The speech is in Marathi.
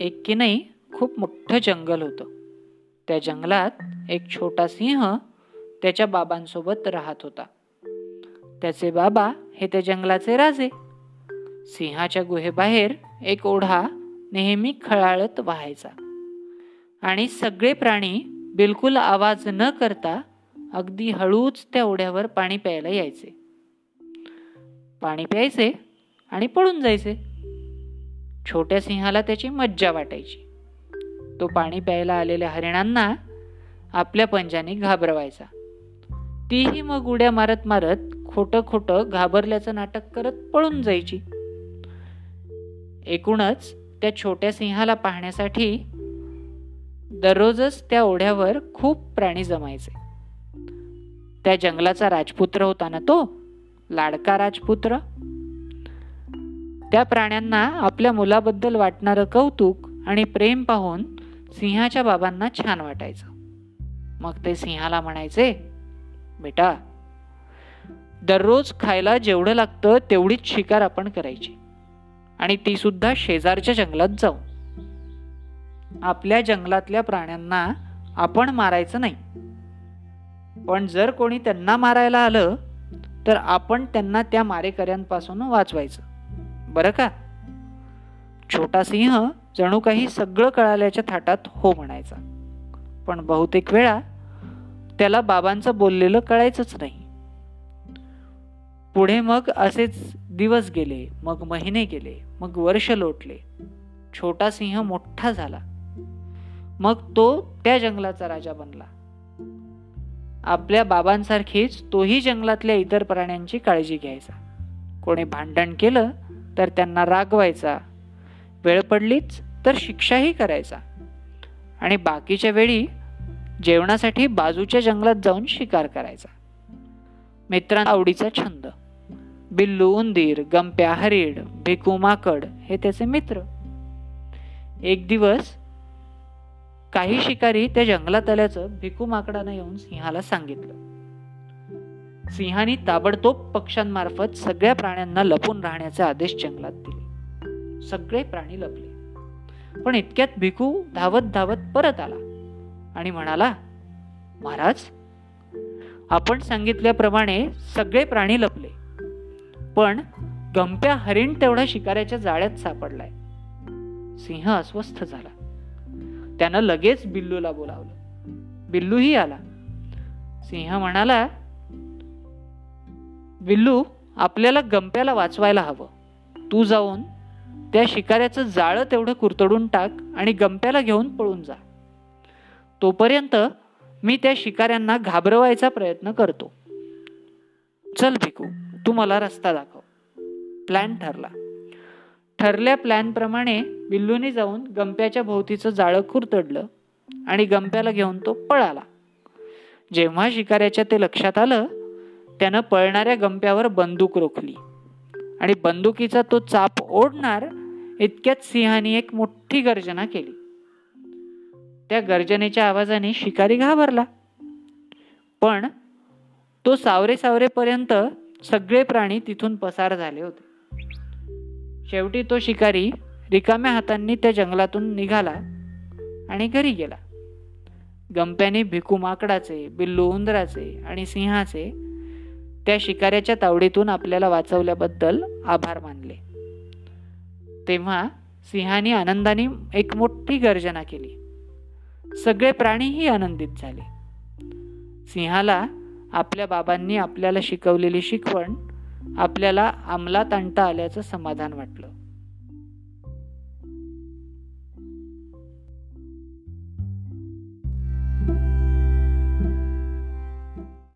एक की नाही खूप मोठं जंगल होतं. त्या जंगलात एक छोटा सिंह त्याच्या बाबांसोबत राहत होता. त्याचे बाबा हे त्या जंगलाचे राजे. सिंहाच्या गुहेबाहेर एक ओढा नेहमी खळाळत व्हायचा. आणि सगळे प्राणी बिलकुल आवाज न करता अगदी हळूच त्या ओढ्यावर पाणी प्यायला यायचे. पाणी प्यायचे आणि पळून जायचे. छोट्या सिंहाला त्याची मज्जा वाटायची. तो पाणी प्यायला आलेल्या हरिणांना आपल्या पंजाने घाबरवायचा. तीही मग उड्या मारत मारत खोटं खोटं घाबरल्याचं नाटक करत पळून जायची. एकूणच त्या छोट्या सिंहाला पाहण्यासाठी दररोजच त्या ओढ्यावर खूप प्राणी जमायचे. त्या जंगलाचा राजपुत्र होता ना तो? लाडका राजपुत्र? त्या प्राण्यांना आपल्या मुलाबद्दल वाटणारं कौतुक आणि प्रेम पाहून सिंहाच्या बाबांना छान वाटायचं. मग ते सिंहाला म्हणायचे बेटा दररोज खायला जेवढं लागतं तेवढीच शिकार आपण करायची. आणि ती सुद्धा शेजारच्या जंगलात जाऊ आपल्या जंगलातल्या प्राण्यांना आपण मारायचं नाही. पण जर कोणी त्यांना मारायला आलं तर आपण त्यांना त्या मारेकऱ्यांपासून वाचवायचं. बरं का? छोटा सिंह जणू काही सगळं कळाल्याच्या थाटात हो म्हणायचा. पण बहुतेक वेळा त्याला बाबांचं बोललेलं कळायचंच नाही. पुढे मग असेच दिवस गेले मग महिने गेले मग वर्ष लोटले. छोटा सिंह मोठा झाला. मग तो त्या जंगलाचा राजा बनला. आपल्या बाबांसारखीच तोही जंगलातल्या इतर प्राण्यांची काळजी घ्यायचा. कोणी भांडण केलं तर त्यांना रागवायचा. वेळ पडलीच तर शिक्षाही करायचा. आणि बाकीच्या वेळी जेवणासाठी बाजूच्या जंगलात जाऊन शिकार करायचा. मित्रांना आवडीचा छंद. बिल्लू उंदीर गंप्या हरीड भिकू माकड हे त्याचे मित्र. एक दिवस काही शिकारी त्या जंगलात आल्याचं भिकू माकडानं येऊन सिंहाला सांगितलं. सिंहानी ताबडतोब पक्ष्यांमार्फत सगळ्या प्राण्यांना लपून राहण्याचे आदेश जंगलात दिले. सगळे प्राणी लपले. पण इतक्यात भिकू धावत धावत परत आला आणि म्हणाला महाराज आपण सांगितल्याप्रमाणे सगळे प्राणी लपले. पण गंप्या हरिण तेवढा शिकाऱ्याच्या जाळ्यात सापडलाय. सिंह अस्वस्थ झाला. त्यानं लगेच बिल्लूला बोलावलं. बिल्लूही आला. सिंह म्हणाला विल्लू आपल्याला गंप्याला वाचवायला हवं. तू जाऊन त्या शिकाऱ्याचं जाळं तेवढं कुरतडून टाक आणि गंप्याला घेऊन पळून जा. तोपर्यंत मी त्या शिकाऱ्यांना घाबरवायचा प्रयत्न करतो. चल भिकू तू मला रस्ता दाखव. प्लॅन ठरला. ठरल्या प्लॅनप्रमाणे बिल्लूने जाऊन गंप्याच्या भोवतीचं जाळं कुरतडलं आणि गंप्याला घेऊन तो पळाला. जेव्हा शिकाऱ्याच्या ते लक्षात आलं त्यानं पळणाऱ्या गंप्यावर बंदूक रोखली. आणि बंदुकीचा तो चाप ओढणार इतक्यात सिंहाने एक मोठी गर्जना केली. त्या गर्जनेच्या आवाजाने शिकारी घाबरला. पण तो सावरे सावरेपर्यंत सगळे प्राणी तिथून पसार झाले होते. शेवटी तो शिकारी रिकाम्या हातांनी त्या जंगलातून निघाला आणि घरी गेला. गंप्याने भिकू माकडाचे बिल्लू उंदराचे आणि सिंहाचे त्या शिकाऱ्याच्या तावडीतून आपल्याला वाचवल्याबद्दल आभार मानले. तेव्हा सिंहाने आनंदाने एक मोठी गर्जना केली. सगळे प्राणीही आनंदित झाले. सिंहाला आपल्या बाबांनी आपल्याला शिकवलेली शिकवण आपल्याला अंमलात आणता आल्याचं समाधान वाटलं.